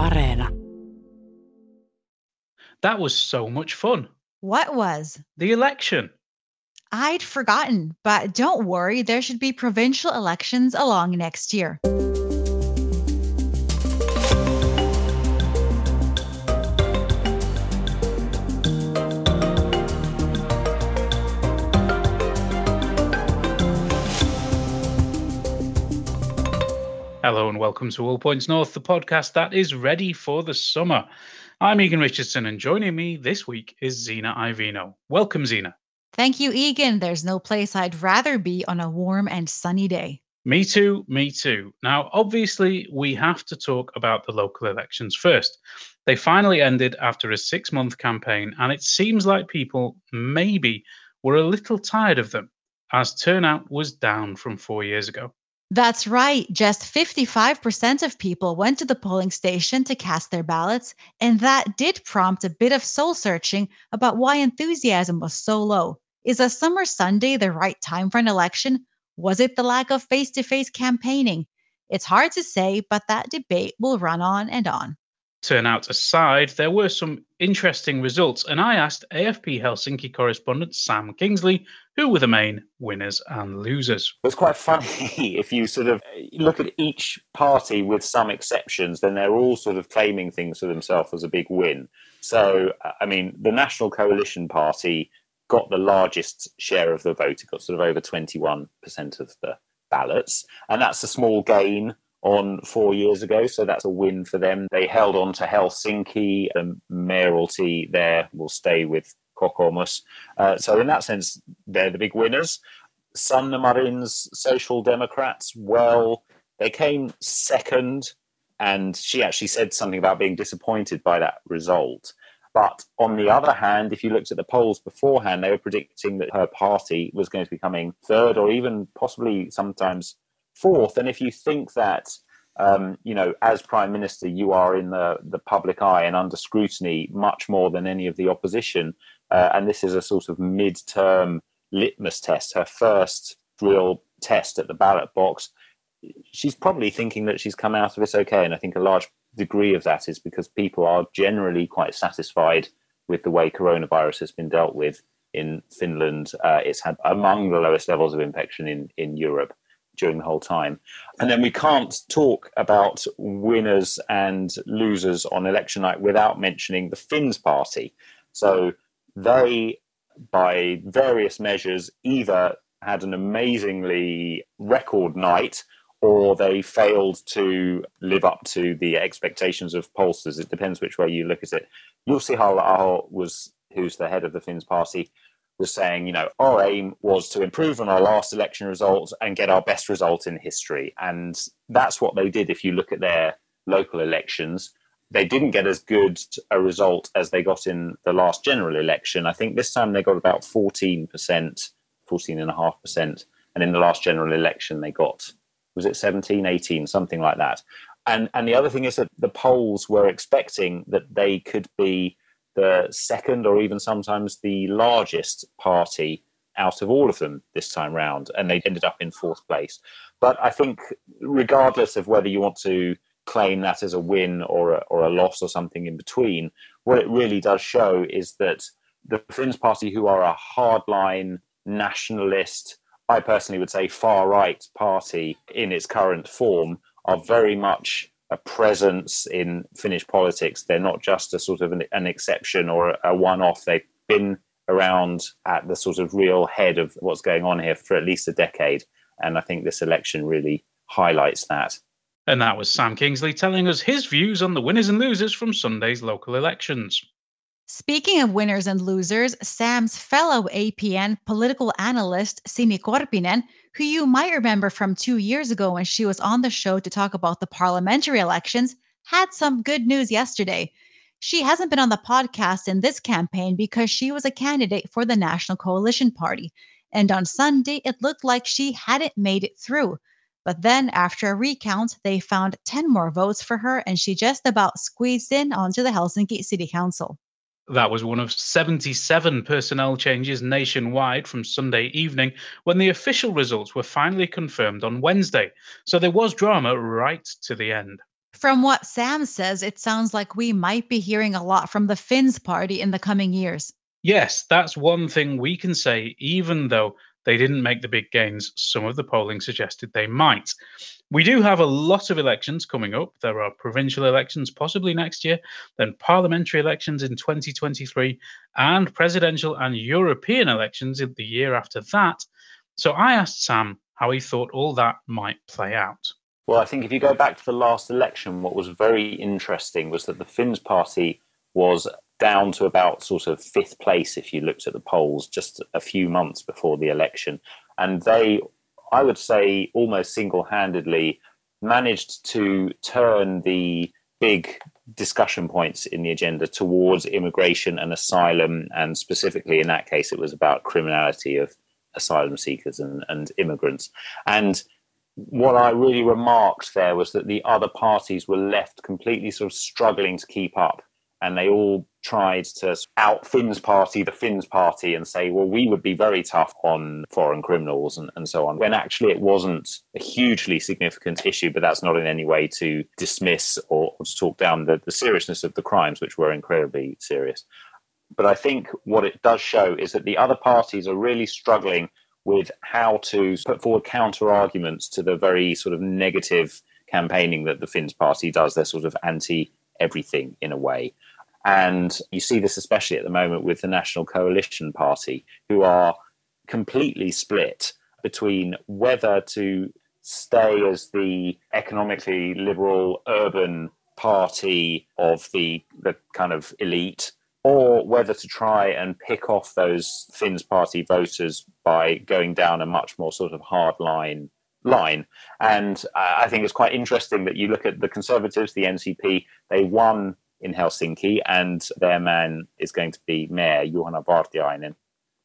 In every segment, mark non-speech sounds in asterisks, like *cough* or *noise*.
Areena. That was so much fun. What was? The election. I'd forgotten, but don't worry, there should be provincial elections along next year. Hello and welcome to All Points North, the podcast that is ready for the summer. I'm Egan Richardson, and joining me this week is Zena Iovino. Welcome, Zena. Thank you, Egan. There's no place I'd rather be on a warm and sunny day. Me too, me too. Now, obviously, we have to talk about the local elections first. They finally ended after a six month campaign, and it seems like people maybe were a little tired of them, as turnout was down from four years ago. That's right. Just 55% of people went to the polling station to cast their ballots, and that did prompt a bit of soul searching about why enthusiasm was so low. Is a summer Sunday the right time for an election? Was it the lack of face to face campaigning? It's hard to say, but that debate will run on and on turnout aside, there were some interesting results, and I asked AFP Helsinki correspondent Sam Kingsley who were the main winners and losers. It's quite funny *laughs* if you sort of look at each party with some exceptions, then they're all sort of claiming things for themselves as a big win. So, I mean, the National Coalition Party got the largest share of the vote, it got sort of over 21% of the ballots, and that's a small gain on four years ago, so that's a win for them. They held on to Helsinki, the mayoralty there will stay with Kokoomus. Uh, so in that sense, they're the big winners. Sanna Social Democrats, well, they came second, and she actually said something about being disappointed by that result. But on the other hand, if you looked at the polls beforehand, they were predicting that her party was going to be coming third or even possibly sometimes fourth. And if you think that, um, you know, as prime minister, you are in the, the public eye and under scrutiny much more than any of the opposition, uh, and this is a sort of mid-term litmus test, her first real test at the ballot box, she's probably thinking that she's come out of this okay. And I think a large degree of that is because people are generally quite satisfied with the way coronavirus has been dealt with in Finland. Uh, it's had among the lowest levels of infection in, in Europe during the whole time. And then we can't talk about winners and losers on election night without mentioning the Finns party. So they, by various measures, either had an amazingly record night or they failed to live up to the expectations of pollsters. It depends which way you look at it. Jussi Halla-aho was, who's the head of the Finns party, was saying, you know, our aim was to improve on our last election results and get our best result in history. And that's what they did if you look at their local elections. They didn't get as good a result as they got in the last general election. I think this time they got about 14%, 14.5%. And in the last general election, they got, was it 17, 18, something like that. And, and the other thing is that the polls were expecting that they could be the second or even sometimes the largest party out of all of them this time round, and they ended up in fourth place. But I think, regardless of whether you want to claim that as a win or a, or a loss or something in between, what it really does show is that the Finns Party, who are a hardline nationalist, I personally would say far right party in its current form, are very much a presence in Finnish politics. They're not just a sort of an, an exception or a, a one off. They've been around at the sort of real head of what's going on here for at least a decade. And I think this election really highlights that. And that was Sam Kingsley telling us his views on the winners and losers from Sunday's local elections. Speaking of winners and losers, Sam's fellow APN political analyst, Sini Korpinen, who you might remember from two years ago when she was on the show to talk about the parliamentary elections, had some good news yesterday. She hasn't been on the podcast in this campaign because she was a candidate for the National Coalition Party. And on Sunday, it looked like she hadn't made it through. But then, after a recount, they found 10 more votes for her, and she just about squeezed in onto the Helsinki City Council. That was one of 77 personnel changes nationwide from Sunday evening when the official results were finally confirmed on Wednesday. So there was drama right to the end. From what Sam says, it sounds like we might be hearing a lot from the Finns party in the coming years. Yes, that's one thing we can say, even though they didn't make the big gains some of the polling suggested they might. We do have a lot of elections coming up. There are provincial elections possibly next year, then parliamentary elections in 2023, and presidential and European elections in the year after that. So I asked Sam how he thought all that might play out. Well, I think if you go back to the last election, what was very interesting was that the Finns party was down to about sort of fifth place if you looked at the polls just a few months before the election. And they, I would say, almost single handedly managed to turn the big discussion points in the agenda towards immigration and asylum. And specifically in that case, it was about criminality of asylum seekers and, and immigrants. And what I really remarked there was that the other parties were left completely sort of struggling to keep up. And they all tried to out Finn's party, the Finns party, and say, well, we would be very tough on foreign criminals and, and so on, when actually it wasn't a hugely significant issue, but that's not in any way to dismiss or, or to talk down the, the seriousness of the crimes, which were incredibly serious. But I think what it does show is that the other parties are really struggling with how to put forward counter arguments to the very sort of negative campaigning that the Finns party does. They're sort of anti everything in a way. And you see this especially at the moment with the National Coalition Party, who are completely split between whether to stay as the economically liberal urban party of the, the kind of elite or whether to try and pick off those Finns party voters by going down a much more sort of hard line line. And I think it's quite interesting that you look at the Conservatives, the NCP, they won in Helsinki, and their man is going to be Mayor Juhana Vartiainen.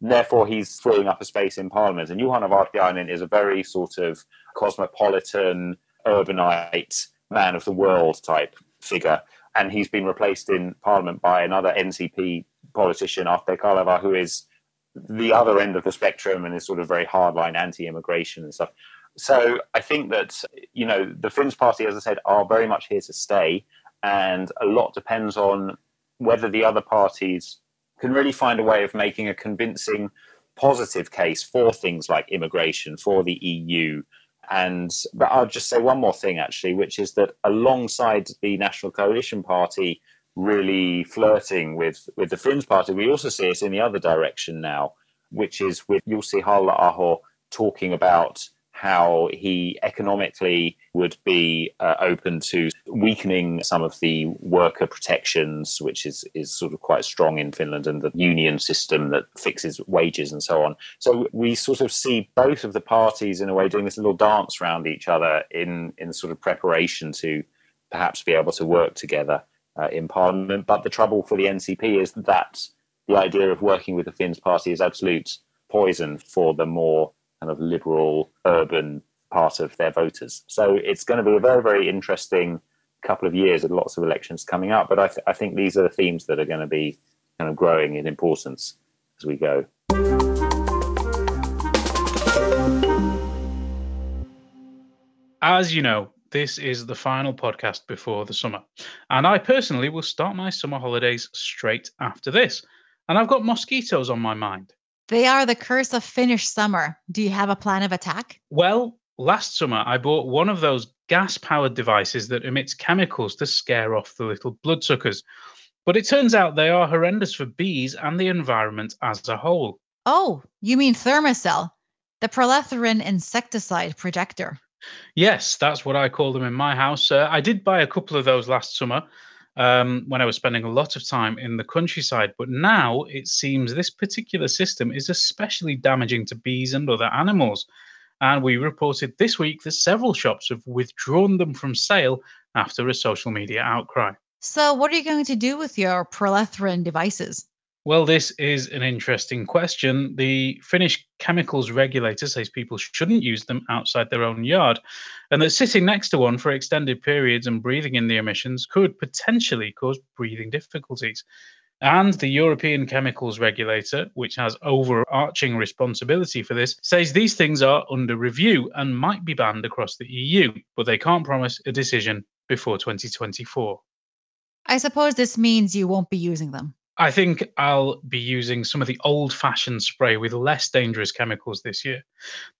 Therefore, he's freeing up a space in Parliament. And Juhana Vartiainen is a very sort of cosmopolitan, urbanite, man of the world type figure and he's been replaced in Parliament by another NCP politician, Atte Kaleva, who is the other end of the spectrum and is sort of very hardline anti-immigration and stuff. So I think that you know the Finns party, as I said, are very much here to stay, and a lot depends on whether the other parties can really find a way of making a convincing positive case for things like immigration, for the EU, and but I'll just say one more thing actually, which is that alongside the National Coalition Party really flirting with with the Finns Party, we also see it in the other direction now, which is with Jussi Halla-aho talking about how he economically would be uh, open to weakening some of the worker protections, which is, is sort of quite strong in Finland, and the union system that fixes wages and so on. So we sort of see both of the parties in a way doing this little dance around each other in, in sort of preparation to perhaps be able to work together uh, in Parliament. But the trouble for the NCP is that the idea of working with the Finns party is absolute poison for the more kind of liberal urban part of their voters. So it's going to be a very, very interesting couple of years with lots of elections coming up. But I, th- I think these are the themes that are going to be kind of growing in importance as we go. As you know, this is the final podcast before the summer. And I personally will start my summer holidays straight after this. And I've got mosquitoes on my mind. They are the curse of Finnish summer. Do you have a plan of attack? Well, last summer I bought one of those gas powered devices that emits chemicals to scare off the little bloodsuckers. But it turns out they are horrendous for bees and the environment as a whole. Oh, you mean Thermacell, the prallethrin insecticide projector. Yes, that's what I call them in my house. Uh, I did buy a couple of those last summer um, when I was spending a lot of time in the countryside. But now it seems this particular system is especially damaging to bees and other animals. And we reported this week that several shops have withdrawn them from sale after a social media outcry. So, what are you going to do with your prallethrin devices? Well, this is an interesting question. The Finnish chemicals regulator says people shouldn't use them outside their own yard, and that sitting next to one for extended periods and breathing in the emissions could potentially cause breathing difficulties. And the European Chemicals Regulator, which has overarching responsibility for this, says these things are under review and might be banned across the EU, but they can't promise a decision before 2024. I suppose this means you won't be using them. I think I'll be using some of the old fashioned spray with less dangerous chemicals this year.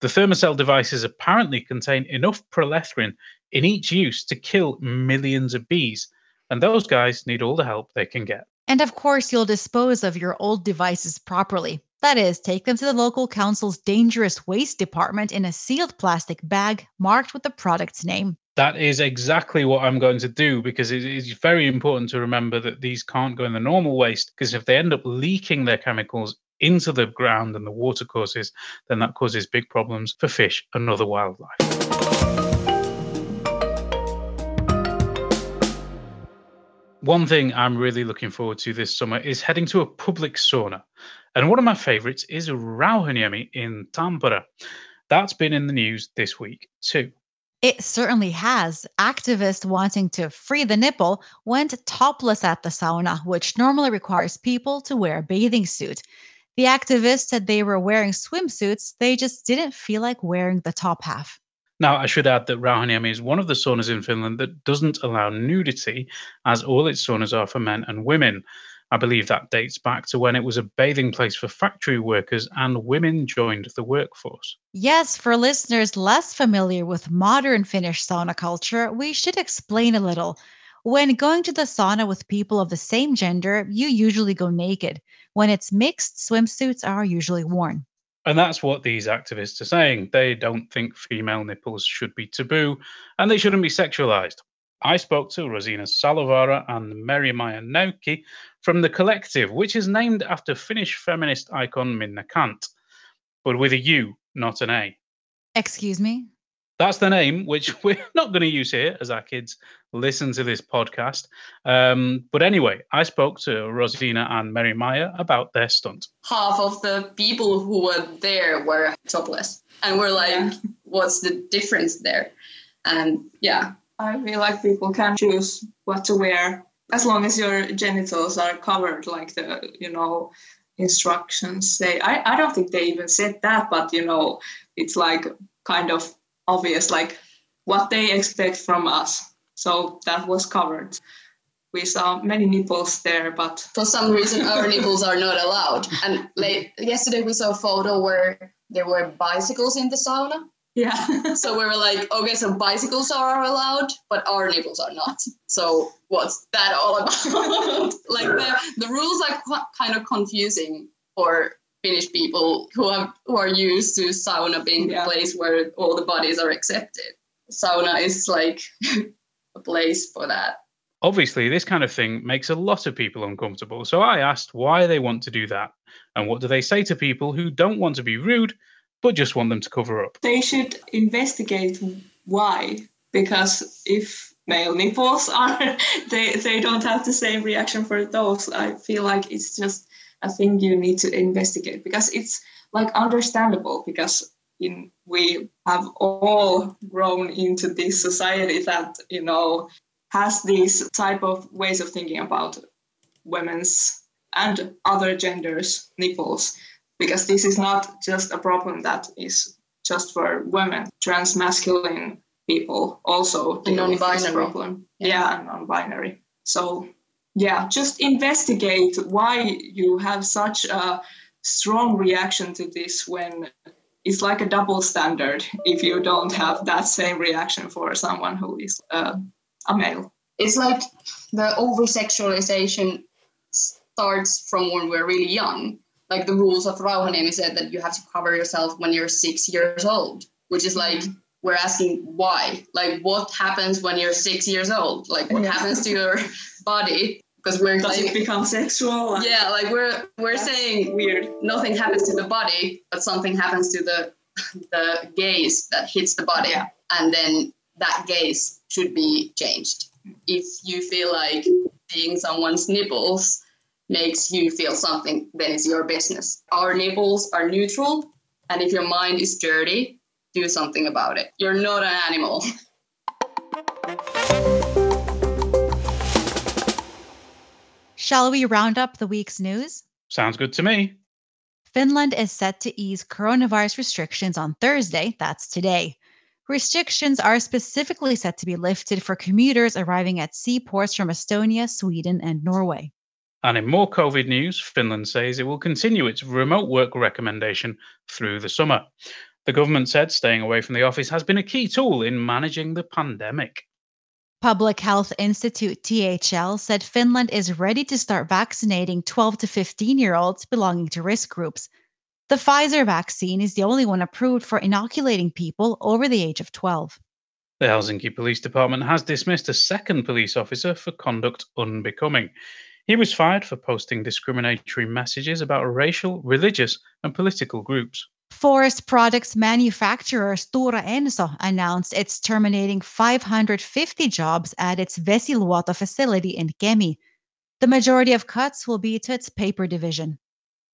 The Thermacell devices apparently contain enough prallethrin in each use to kill millions of bees, and those guys need all the help they can get. And of course, you'll dispose of your old devices properly. That is, take them to the local council's dangerous waste department in a sealed plastic bag marked with the product's name. That is exactly what I'm going to do because it is very important to remember that these can't go in the normal waste because if they end up leaking their chemicals into the ground and the water courses, then that causes big problems for fish and other wildlife. One thing I'm really looking forward to this summer is heading to a public sauna. And one of my favorites is Rauhaniemi in Tampere. That's been in the news this week too. It certainly has. Activists wanting to free the nipple went topless at the sauna, which normally requires people to wear a bathing suit. The activists said they were wearing swimsuits, they just didn't feel like wearing the top half. Now, I should add that Rauhaniemi is one of the saunas in Finland that doesn't allow nudity, as all its saunas are for men and women. I believe that dates back to when it was a bathing place for factory workers and women joined the workforce. Yes, for listeners less familiar with modern Finnish sauna culture, we should explain a little. When going to the sauna with people of the same gender, you usually go naked. When it's mixed, swimsuits are usually worn. And that's what these activists are saying. They don't think female nipples should be taboo and they shouldn't be sexualized. I spoke to Rosina Salovara and Meri-Maija Näykki from the collective, which is named after Finnish feminist icon Minna Canth, but with a U, not an A. Excuse me? That's the name, which *laughs* we're not going to use here as our kids listen to this podcast. Um, but anyway, I spoke to Rosina and Meri-Maija about their stunt. Half of the people who were there were topless. And we're like, yeah. what's the difference there? And yeah, I feel like people can choose what to wear as long as your genitals are covered, like the you know instructions say. I, I don't think they even said that, but you know, it's like kind of obvious, like what they expect from us. So that was covered. We saw many nipples there, but *laughs* for some reason our nipples are not allowed. And late, yesterday we saw a photo where there were bicycles in the sauna yeah. so we were like, okay, so bicycles are allowed, but our nipples are not. So what's that all about? *laughs* like the, the rules are qu- kind of confusing for Finnish people who have who are used to sauna being yeah. the place where all the bodies are accepted. Sauna is like *laughs* a place for that. Obviously, this kind of thing makes a lot of people uncomfortable. So I asked why they want to do that and what do they say to people who don't want to be rude but just want them to cover up. They should investigate why, because if male nipples are, *laughs* they, they don't have the same reaction for those. I feel like it's just a thing you need to investigate because it's like understandable because in we have all grown into this society that you know has these type of ways of thinking about women's and other genders nipples because this is not just a problem that is just for women. Trans masculine people also this problem. Yeah. yeah, non-binary. So yeah, just investigate why you have such a strong reaction to this when it's like a double standard if you don't have that same reaction for someone who is uh, a male. It's like the over sexualization starts from when we're really young like the rules of Rauhaniemi said that you have to cover yourself when you're six years old, which is like mm-hmm. we're asking why, like what happens when you're six years old, like what yeah. happens to your *laughs* body because we're does like, it become sexual? Yeah, like we're we're saying weird. Nothing happens to the body, but something happens to the *laughs* the gaze that hits the body, yeah. and then that gaze should be changed. If you feel like seeing someone's nipples makes you feel something, then it's your business. Our nipples are neutral, and if your mind is dirty, do something about it. You're not an animal. Shall we round up the week's news? Sounds good to me. Finland is set to ease coronavirus restrictions on Thursday, that's today. Restrictions are specifically set to be lifted for commuters arriving at seaports from Estonia, Sweden, and Norway. And in more COVID news, Finland says it will continue its remote work recommendation through the summer. The government said staying away from the office has been a key tool in managing the pandemic. Public Health Institute THL said Finland is ready to start vaccinating 12 to 15 year olds belonging to risk groups the Pfizer vaccine is the only one approved for inoculating people over the age of 12. The Helsinki Police Department has dismissed a second police officer for conduct unbecoming. He was fired for posting discriminatory messages about racial, religious, and political groups. Forest products manufacturer Stora Enso announced it's terminating 550 jobs at its Veitsiluoto facility in Kemi. The majority of cuts will be to its paper division.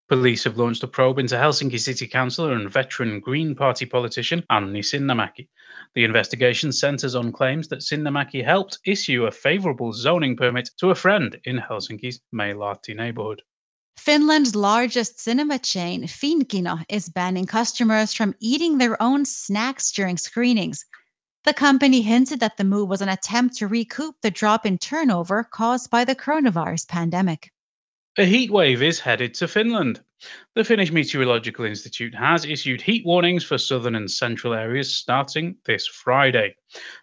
Police have launched a probe into Helsinki City Councillor and veteran Green Party politician Anni Sinnemäki. The investigation centres on claims that Sinnemäki helped issue a favourable zoning permit to a friend in Helsinki's Meilahti neighbourhood. Finland's largest cinema chain, Finnkino, is banning customers from eating their own snacks during screenings. The company hinted that the move was an attempt to recoup the drop in turnover caused by the coronavirus pandemic. A heat wave is headed to Finland. The Finnish Meteorological Institute has issued heat warnings for southern and central areas starting this Friday.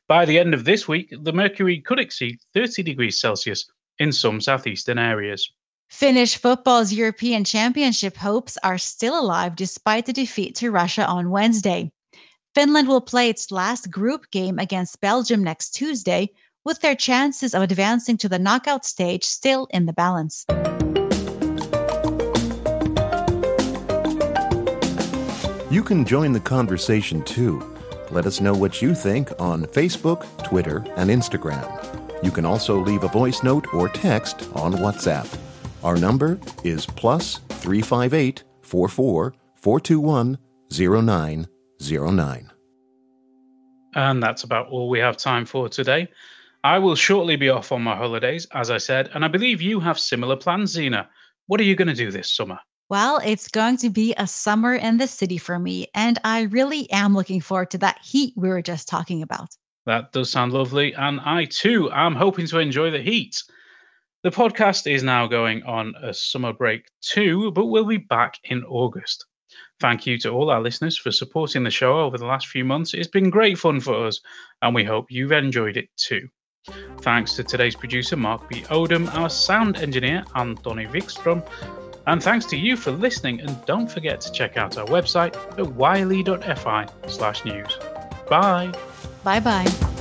By the end of this week, the mercury could exceed 30 degrees Celsius in some southeastern areas. Finnish football's European Championship hopes are still alive despite the defeat to Russia on Wednesday. Finland will play its last group game against Belgium next Tuesday, with their chances of advancing to the knockout stage still in the balance. You can join the conversation too. Let us know what you think on Facebook, Twitter, and Instagram. You can also leave a voice note or text on WhatsApp. Our number is plus 358 44 421 0909. And that's about all we have time for today. I will shortly be off on my holidays, as I said, and I believe you have similar plans, Zena. What are you going to do this summer? Well, it's going to be a summer in the city for me, and I really am looking forward to that heat we were just talking about. That does sound lovely, and I too am hoping to enjoy the heat. The podcast is now going on a summer break too, but we'll be back in August. Thank you to all our listeners for supporting the show over the last few months. It's been great fun for us, and we hope you've enjoyed it too. Thanks to today's producer, Mark B. Odom, our sound engineer, Anttoni Wikström, and thanks to you for listening, and don't forget to check out our website at yle.fi slash news. Bye. Bye bye.